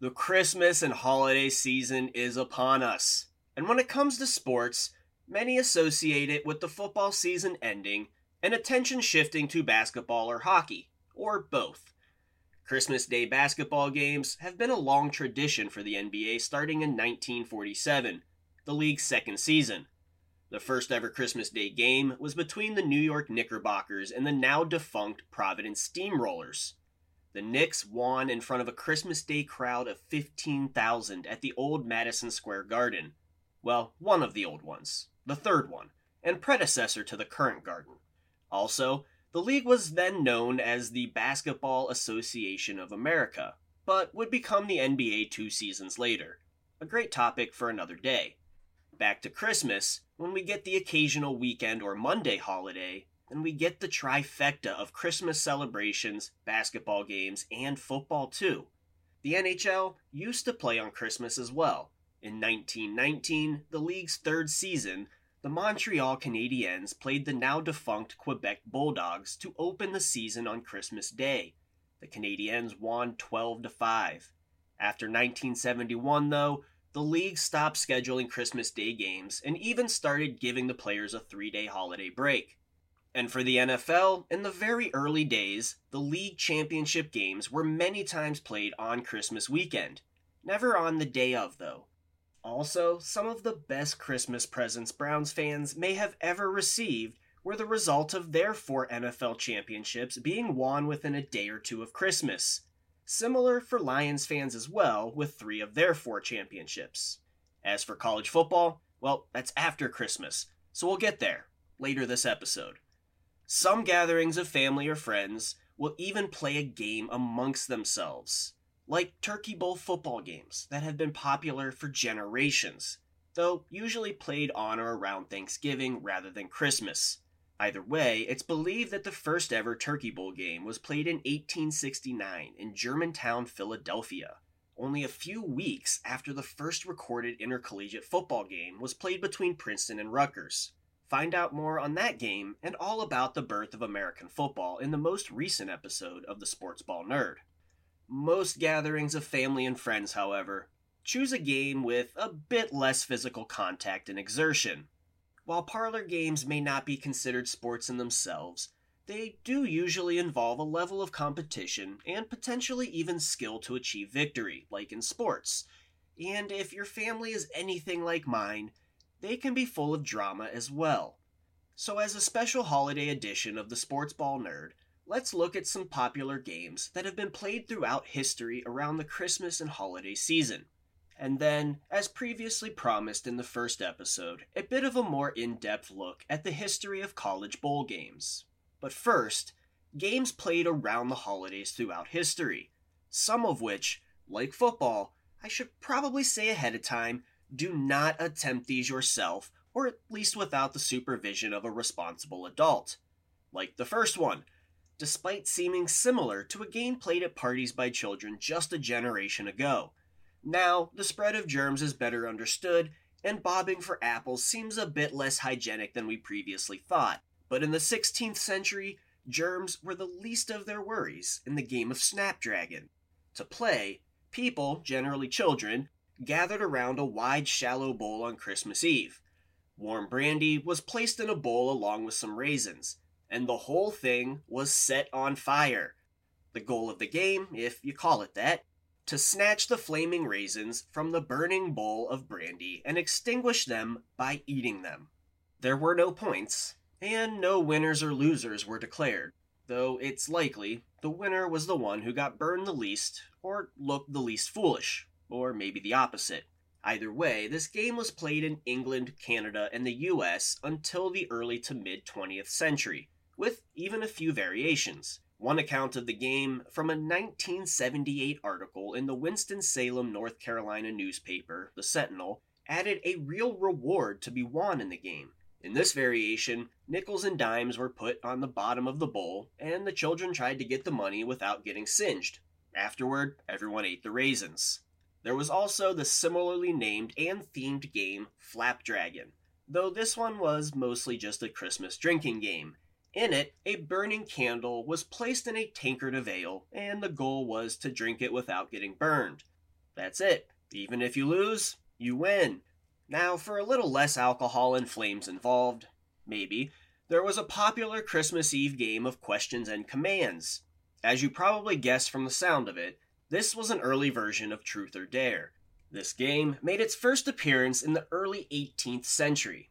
The Christmas and holiday season is upon us. And when it comes to sports, many associate it with the football season ending and attention shifting to basketball or hockey, or both. Christmas Day basketball games have been a long tradition for the NBA starting in 1947, the league's second season. The first ever Christmas Day game was between the New York Knickerbockers and the now defunct Providence Steamrollers. The Knicks won in front of a Christmas Day crowd of 15,000 at the old Madison Square Garden. Well, one of the old ones, the third one, and predecessor to the current garden. Also, the league was then known as the Basketball Association of America, but would become the NBA two seasons later. A great topic for another day. Back to Christmas, when we get the occasional weekend or Monday holiday, then we get the trifecta of Christmas celebrations, basketball games, and football too. The NHL used to play on Christmas as well. In 1919, the league's third season, the Montreal Canadiens played the now defunct Quebec Bulldogs to open the season on Christmas Day. The Canadiens won 12 to 5. After 1971 though, the league stopped scheduling Christmas Day games and even started giving the players a 3-day holiday break. And for the NFL, in the very early days, the league championship games were many times played on Christmas weekend. Never on the day of, though. Also, some of the best Christmas presents Browns fans may have ever received were the result of their four NFL championships being won within a day or two of Christmas. Similar for Lions fans as well, with three of their four championships. As for college football, well, that's after Christmas, so we'll get there later this episode. Some gatherings of family or friends will even play a game amongst themselves like Turkey Bowl football games that have been popular for generations, though usually played on or around Thanksgiving rather than Christmas. Either way, it's believed that the first ever Turkey Bowl game was played in 1869 in Germantown, Philadelphia, only a few weeks after the first recorded intercollegiate football game was played between Princeton and Rutgers. Find out more on that game and all about the birth of American football in the most recent episode of the Sports Ball Nerd. Most gatherings of family and friends, however, choose a game with a bit less physical contact and exertion. While parlor games may not be considered sports in themselves, they do usually involve a level of competition and potentially even skill to achieve victory, like in sports. And if your family is anything like mine, they can be full of drama as well. So, as a special holiday edition of the Sports Ball Nerd, let's look at some popular games that have been played throughout history around the Christmas and holiday season. And then, as previously promised in the first episode, a bit of a more in depth look at the history of college bowl games. But first, games played around the holidays throughout history, some of which, like football, I should probably say ahead of time, do not attempt these yourself, or at least without the supervision of a responsible adult. Like the first one, despite seeming similar to a game played at parties by children just a generation ago. Now, the spread of germs is better understood, and bobbing for apples seems a bit less hygienic than we previously thought. But in the 16th century, germs were the least of their worries in the game of Snapdragon. To play, people, generally children, gathered around a wide, shallow bowl on Christmas Eve. Warm brandy was placed in a bowl along with some raisins, and the whole thing was set on fire. The goal of the game, if you call it that, to snatch the flaming raisins from the burning bowl of brandy and extinguish them by eating them. There were no points, and no winners or losers were declared, though it's likely the winner was the one who got burned the least or looked the least foolish, or maybe the opposite. Either way, this game was played in England, Canada, and the US until the early to mid 20th century, with even a few variations. One account of the game from a 1978 article in the Winston-Salem, North Carolina newspaper, The Sentinel, added a real reward to be won in the game. In this variation, nickels and dimes were put on the bottom of the bowl, and the children tried to get the money without getting singed. Afterward, everyone ate the raisins. There was also the similarly named and themed game Flapdragon, though this one was mostly just a Christmas drinking game, in it, a burning candle was placed in a tankard of ale, and the goal was to drink it without getting burned. That's it. Even if you lose, you win. Now, for a little less alcohol and flames involved, maybe, there was a popular Christmas Eve game of questions and commands. As you probably guessed from the sound of it, this was an early version of Truth or Dare. This game made its first appearance in the early 18th century.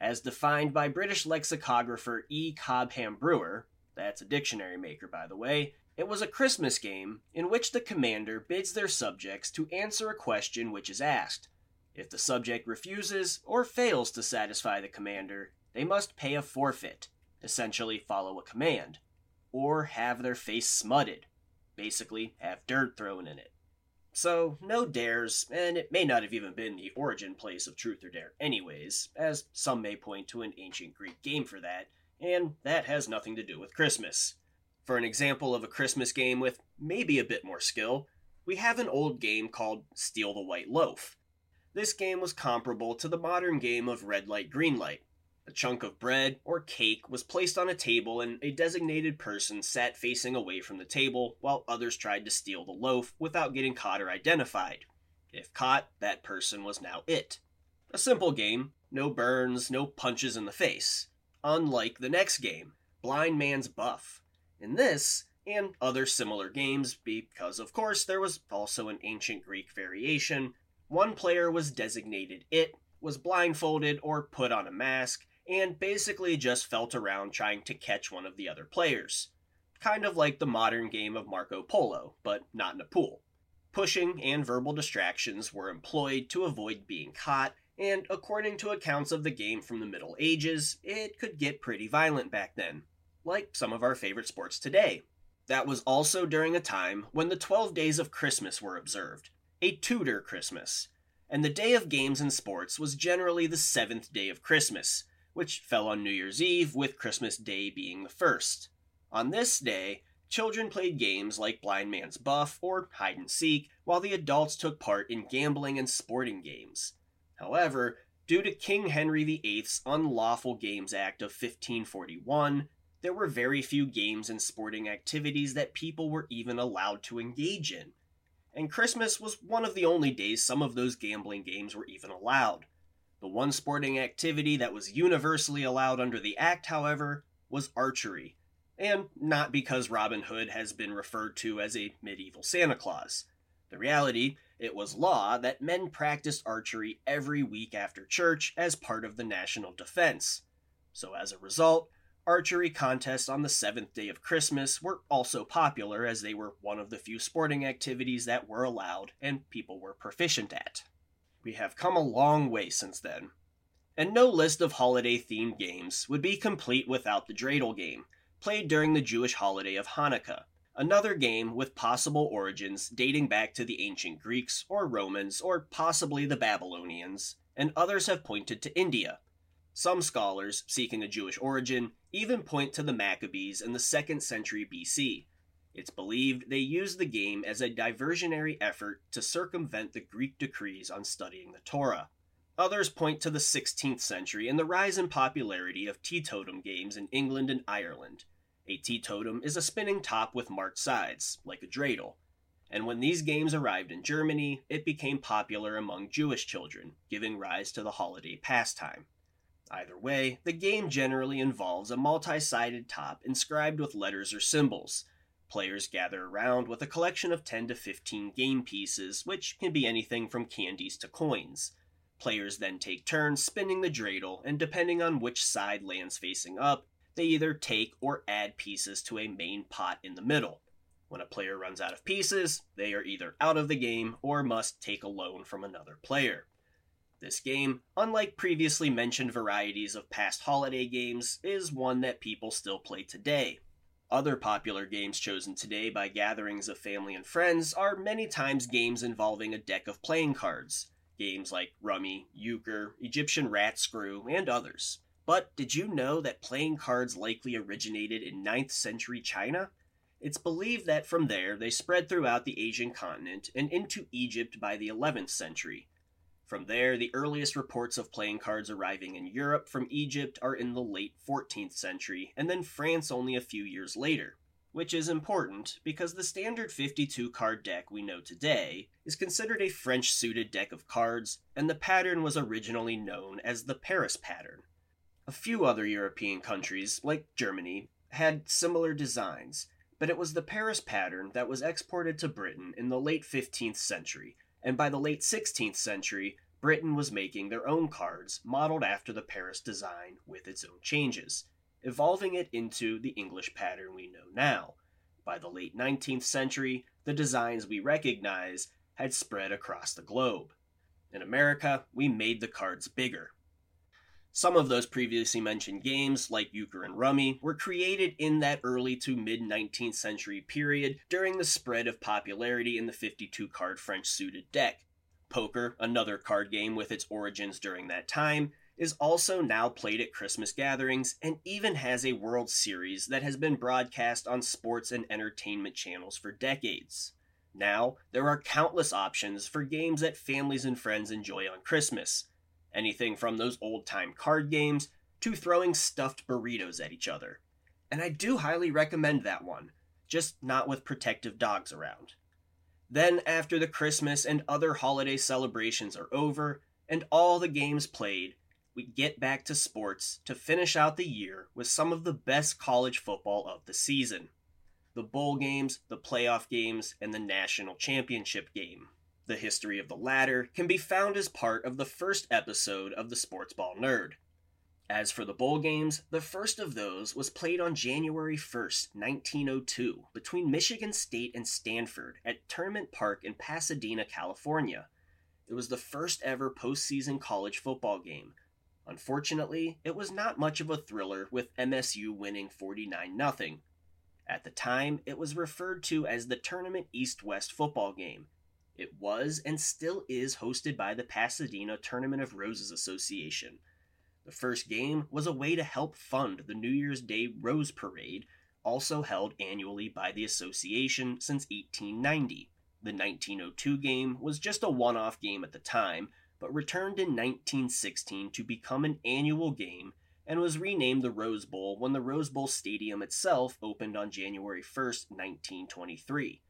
As defined by British lexicographer E. Cobham Brewer, that's a dictionary maker by the way, it was a Christmas game in which the commander bids their subjects to answer a question which is asked. If the subject refuses or fails to satisfy the commander, they must pay a forfeit, essentially follow a command, or have their face smutted, basically have dirt thrown in it. So, no dares, and it may not have even been the origin place of Truth or Dare, anyways, as some may point to an ancient Greek game for that, and that has nothing to do with Christmas. For an example of a Christmas game with maybe a bit more skill, we have an old game called Steal the White Loaf. This game was comparable to the modern game of Red Light, Green Light, a chunk of bread or cake was placed on a table, and a designated person sat facing away from the table while others tried to steal the loaf without getting caught or identified. If caught, that person was now it. A simple game, no burns, no punches in the face. Unlike the next game, Blind Man's Buff. In this, and other similar games, because of course there was also an ancient Greek variation, one player was designated it, was blindfolded or put on a mask, and basically just felt around trying to catch one of the other players. Kind of like the modern game of Marco Polo, but not in a pool. Pushing and verbal distractions were employed to avoid being caught, and according to accounts of the game from the Middle Ages, it could get pretty violent back then, like some of our favorite sports today. That was also during a time when the 12 days of Christmas were observed, a Tudor Christmas, and the day of games and sports was generally the seventh day of Christmas, which fell on New Year's Eve, with Christmas Day being the first. On this day, children played games like Blind Man's Buff or Hide and Seek, while the adults took part in gambling and sporting games. However, due to King Henry VIII's Unlawful Games Act of 1541, there were very few games and sporting activities that people were even allowed to engage in. And Christmas was one of the only days some of those gambling games were even allowed. The one sporting activity that was universally allowed under the Act, however, was archery, and not because Robin Hood has been referred to as a medieval Santa Claus. The reality, it was law that men practiced archery every week after church as part of the national defense. So as a result, archery contests on the seventh day of Christmas were also popular as they were one of the few sporting activities that were allowed and people were proficient at. We have come a long way since then. And no list of holiday themed games would be complete without the dreidel game, played during the Jewish holiday of Hanukkah, another game with possible origins dating back to the ancient Greeks or Romans or possibly the Babylonians, and others have pointed to India. Some scholars, seeking a Jewish origin, even point to the Maccabees in the 2nd century BC, it's believed they used the game as a diversionary effort to circumvent the Greek decrees on studying the Torah. Others point to the 16th century and the rise in popularity of teetotum games in England and Ireland. A teetotum is a spinning top with marked sides, like a dreidel. And when these games arrived in Germany, it became popular among Jewish children, giving rise to the holiday pastime. Either way, the game generally involves a multi sided top inscribed with letters or symbols, Players gather around with a collection of 10 to 15 game pieces, which can be anything from candies to coins. Players then take turns spinning the dreidel, and depending on which side lands facing up, they either take or add pieces to a main pot in the middle. When a player runs out of pieces, they are either out of the game or must take a loan from another player. This game, unlike previously mentioned varieties of past holiday games, is one that people still play today, other popular games chosen today by gatherings of family and friends are many times games involving a deck of playing cards. Games like Rummy, Euchre, Egyptian Rat Screw, and others. But did you know that playing cards likely originated in 9th century China? It's believed that from there they spread throughout the Asian continent and into Egypt by the 11th century, from there, the earliest reports of playing cards arriving in Europe from Egypt are in the late 14th century, and then France only a few years later. which is important because the standard 52 card deck we know today is considered a French suited deck of cards, and the pattern was originally known as the Paris pattern. A few other European countries, like Germany, had similar designs, but it was the Paris pattern that was exported to Britain in the late 15th century, and by the late 16th century, Britain was making their own cards modeled after the Paris design with its own changes evolving it into the English pattern we know now. By the late 19th century, the designs we recognize had spread across the globe. In America, we made the cards bigger. Some of those previously mentioned games, like euchre and rummy, were created in that early to mid 19th century period during the spread of popularity in the 52 card French suited deck. Poker, another card game with its origins during that time, is also now played at Christmas gatherings and even has a World Series that has been broadcast on sports and entertainment channels for decades. Now, there are countless options for games that families and friends enjoy on Christmas. Anything from those old time card games to throwing stuffed burritos at each other. And I do highly recommend that one, just not with protective dogs around. Then, after the Christmas and other holiday celebrations are over, and all the games played, we get back to sports to finish out the year with some of the best college football of the season the bowl games, the playoff games, and the national championship game. The history of the latter can be found as part of the first episode of the Sports Ball Nerd. As for the bowl games, the first of those was played on January 1st, 1902, between Michigan State and Stanford at Tournament Park in Pasadena, California. It was the first ever postseason college football game, Unfortunately, it was not much of a thriller with MSU winning 49 0. At the time, it was referred to as the Tournament East West football game. It was and still is hosted by the Pasadena Tournament of Roses Association. The first game was a way to help fund the New Year's Day Rose Parade, also held annually by the association since 1890. The 1902 game was just a one off game at the time, but returned in 1916 to become an annual game and was renamed the Rose Bowl when the Rose Bowl Stadium itself opened on January 1, 1923.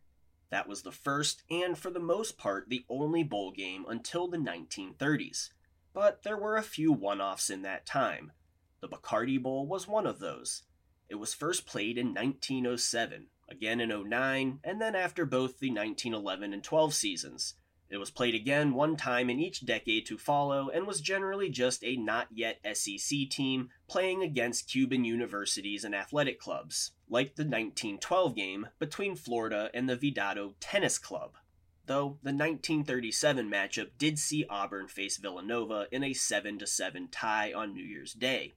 That was the first and, for the most part, the only bowl game until the 1930s. But there were a few one offs in that time. The Bacardi Bowl was one of those. It was first played in 1907, again in 09, and then after both the 1911 and 12 seasons. It was played again one time in each decade to follow and was generally just a not yet SEC team playing against Cuban universities and athletic clubs, like the 1912 game between Florida and the Vedado Tennis Club. Though the 1937 matchup did see Auburn face Villanova in a 7 7 tie on New Year's Day.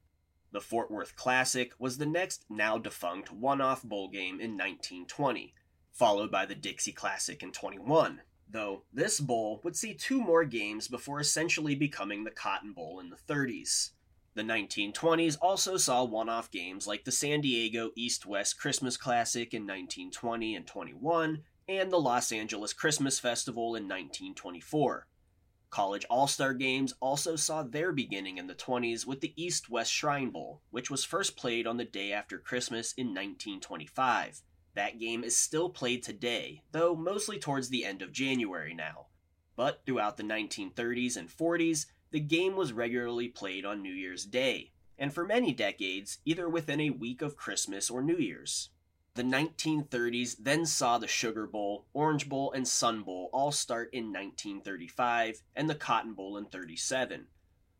The Fort Worth Classic was the next now defunct one off bowl game in 1920, followed by the Dixie Classic in 21 though this bowl would see two more games before essentially becoming the Cotton Bowl in the 30s. The 1920s also saw one off games like the San Diego East West Christmas Classic in 1920 and 21, and the Los Angeles Christmas Festival in 1924. College All Star games also saw their beginning in the 20s with the East West Shrine Bowl, which was first played on the day after Christmas in 1925. That game is still played today, though mostly towards the end of January now. But throughout the 1930s and 40s, the game was regularly played on New Year's Day, and for many decades, either within a week of Christmas or New Year's. The 1930s then saw the Sugar Bowl, Orange Bowl, and Sun Bowl all start in 1935, and the Cotton Bowl in 37.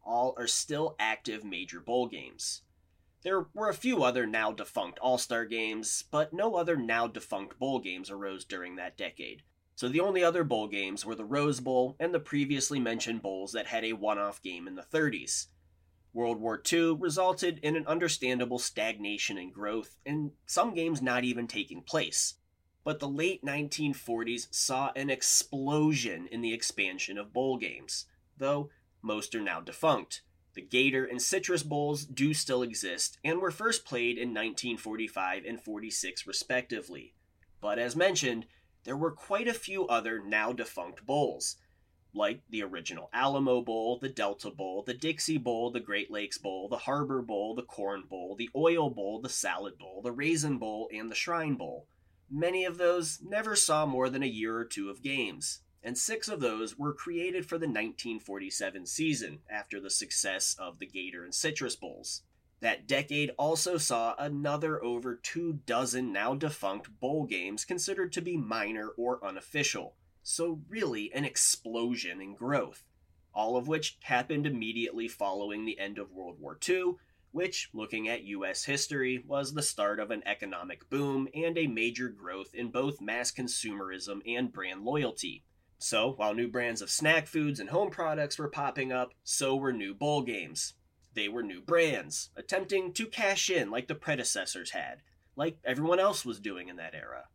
All are still active major bowl games. There were a few other now defunct All Star games, but no other now defunct bowl games arose during that decade. So the only other bowl games were the Rose Bowl and the previously mentioned bowls that had a one off game in the 30s. World War II resulted in an understandable stagnation in growth, and some games not even taking place. But the late 1940s saw an explosion in the expansion of bowl games, though most are now defunct. The Gator and Citrus Bowls do still exist and were first played in 1945 and 46 respectively. But as mentioned, there were quite a few other now defunct bowls. Like the original Alamo Bowl, the Delta Bowl, the Dixie Bowl, the Great Lakes Bowl, the Harbor Bowl, the Corn Bowl, the Oil Bowl, the Salad Bowl, the Raisin Bowl, and the Shrine Bowl. Many of those never saw more than a year or two of games, and six of those were created for the 1947 season after the success of the Gator and Citrus Bowls. That decade also saw another over two dozen now defunct bowl games considered to be minor or unofficial so really an explosion in growth, all of which happened immediately following the end of World War II, which, looking at US history, was the start of an economic boom and a major growth in both mass consumerism and brand loyalty. So, while new brands of snack foods and home products were popping up, so were new bowl games. They were new brands, attempting to cash in like the predecessors had, like everyone else was doing in that era.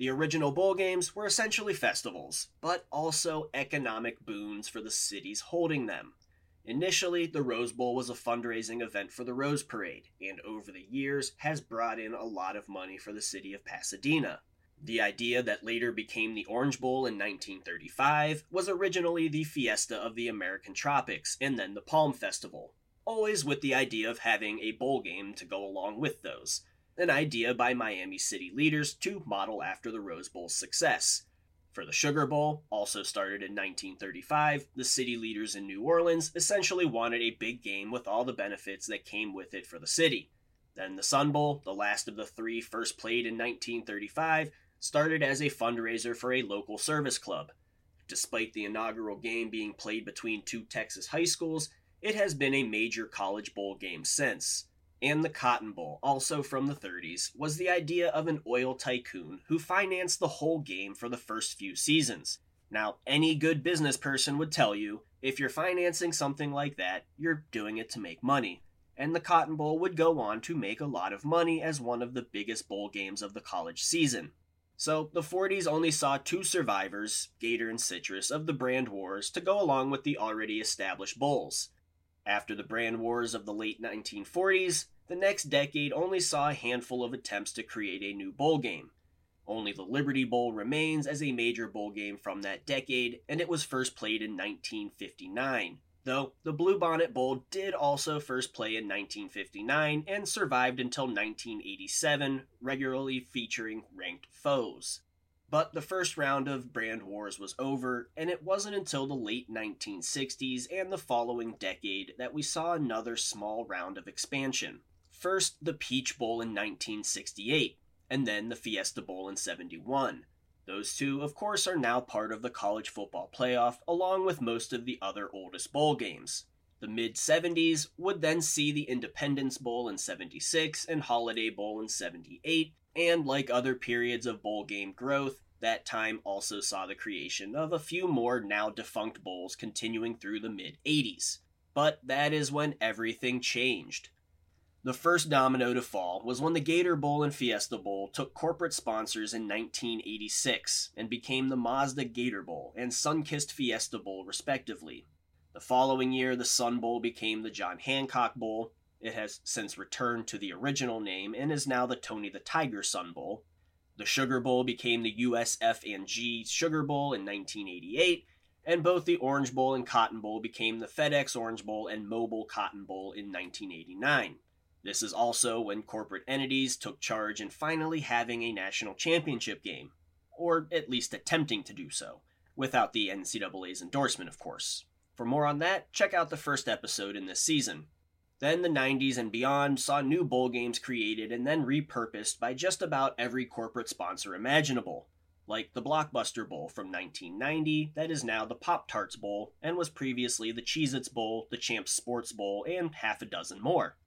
The original bowl games were essentially festivals, but also economic boons for the cities holding them. Initially, the Rose Bowl was a fundraising event for the Rose Parade, and over the years has brought in a lot of money for the city of Pasadena. The idea that later became the Orange Bowl in 1935 was originally the Fiesta of the American Tropics and then the Palm Festival, always with the idea of having a bowl game to go along with those, an idea by Miami City leaders to model after the Rose Bowl's success. For the Sugar Bowl, also started in 1935, the city leaders in New Orleans essentially wanted a big game with all the benefits that came with it for the city. Then the Sun Bowl, the last of the three first played in 1935, started as a fundraiser for a local service club. Despite the inaugural game being played between two Texas high schools, it has been a major college bowl game since and the Cotton Bowl, also from the 30s, was the idea of an oil tycoon who financed the whole game for the first few seasons. Now, any good business person would tell you if you're financing something like that, you're doing it to make money. And the Cotton Bowl would go on to make a lot of money as one of the biggest bowl games of the college season. So, the 40s only saw two survivors, Gator and Citrus, of the brand wars to go along with the already established bowls. After the brand wars of the late 1940s, the next decade only saw a handful of attempts to create a new bowl game. Only the Liberty Bowl remains as a major bowl game from that decade, and it was first played in 1959. Though the Bluebonnet Bowl did also first play in 1959 and survived until 1987, regularly featuring ranked foes. But the first round of brand wars was over, and it wasn't until the late 1960s and the following decade that we saw another small round of expansion. First, the Peach Bowl in 1968, and then the Fiesta Bowl in 71. Those two, of course, are now part of the college football playoff, along with most of the other oldest bowl games. The mid 70s would then see the Independence Bowl in 76 and Holiday Bowl in 78, and like other periods of bowl game growth, that time also saw the creation of a few more now defunct bowls continuing through the mid 80s. But that is when everything changed. The first domino to fall was when the Gator Bowl and Fiesta Bowl took corporate sponsors in 1986 and became the Mazda Gator Bowl and Sunkist Fiesta Bowl, respectively. The following year, the Sun Bowl became the John Hancock Bowl, it has since returned to the original name and is now the Tony the Tiger Sun Bowl. The Sugar Bowl became the USF and G Sugar Bowl in 1988, and both the Orange Bowl and Cotton Bowl became the FedEx Orange Bowl and Mobil Cotton Bowl in 1989. This is also when corporate entities took charge in finally having a national championship game, or at least attempting to do so, without the NCAA's endorsement, of course. For more on that, check out the first episode in this season. Then the 90s and beyond saw new bowl games created and then repurposed by just about every corporate sponsor imaginable, like the Blockbuster Bowl from 1990, that is now the Pop Tarts Bowl, and was previously the Cheez Its Bowl, the Champs Sports Bowl, and half a dozen more.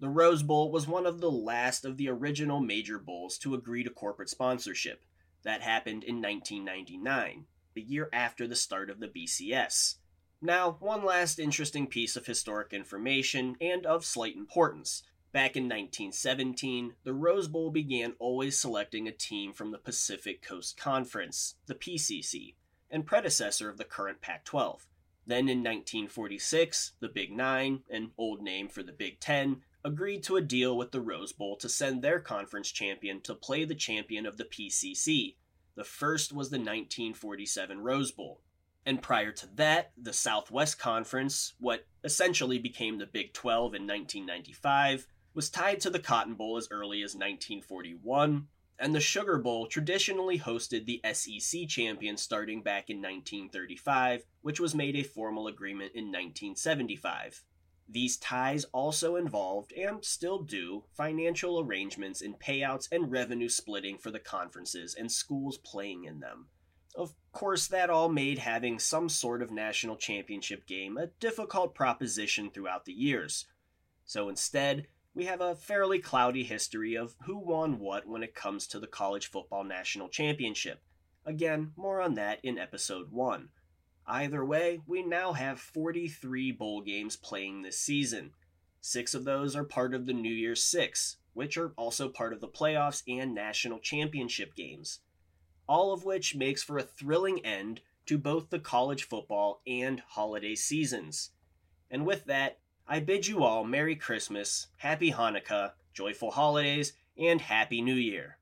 The Rose Bowl was one of the last of the original major bowls to agree to corporate sponsorship. That happened in 1999, the year after the start of the BCS. Now, one last interesting piece of historic information and of slight importance. Back in 1917, the Rose Bowl began always selecting a team from the Pacific Coast Conference, the PCC, and predecessor of the current Pac 12. Then in 1946, the Big Nine, an old name for the Big Ten, agreed to a deal with the Rose Bowl to send their conference champion to play the champion of the PCC. The first was the 1947 Rose Bowl. And prior to that, the Southwest Conference, what essentially became the Big 12 in 1995, was tied to the Cotton Bowl as early as 1941, and the Sugar Bowl traditionally hosted the SEC champion starting back in 1935, which was made a formal agreement in 1975. These ties also involved, and still do, financial arrangements in payouts and revenue splitting for the conferences and schools playing in them. Of course, that all made having some sort of national championship game a difficult proposition throughout the years. So instead, we have a fairly cloudy history of who won what when it comes to the College Football National Championship. Again, more on that in episode 1. Either way, we now have 43 bowl games playing this season. Six of those are part of the New Year's Six, which are also part of the playoffs and national championship games all of which makes for a thrilling end to both the college football and holiday seasons. And with that, I bid you all Merry Christmas, Happy Hanukkah, joyful holidays, and Happy New Year.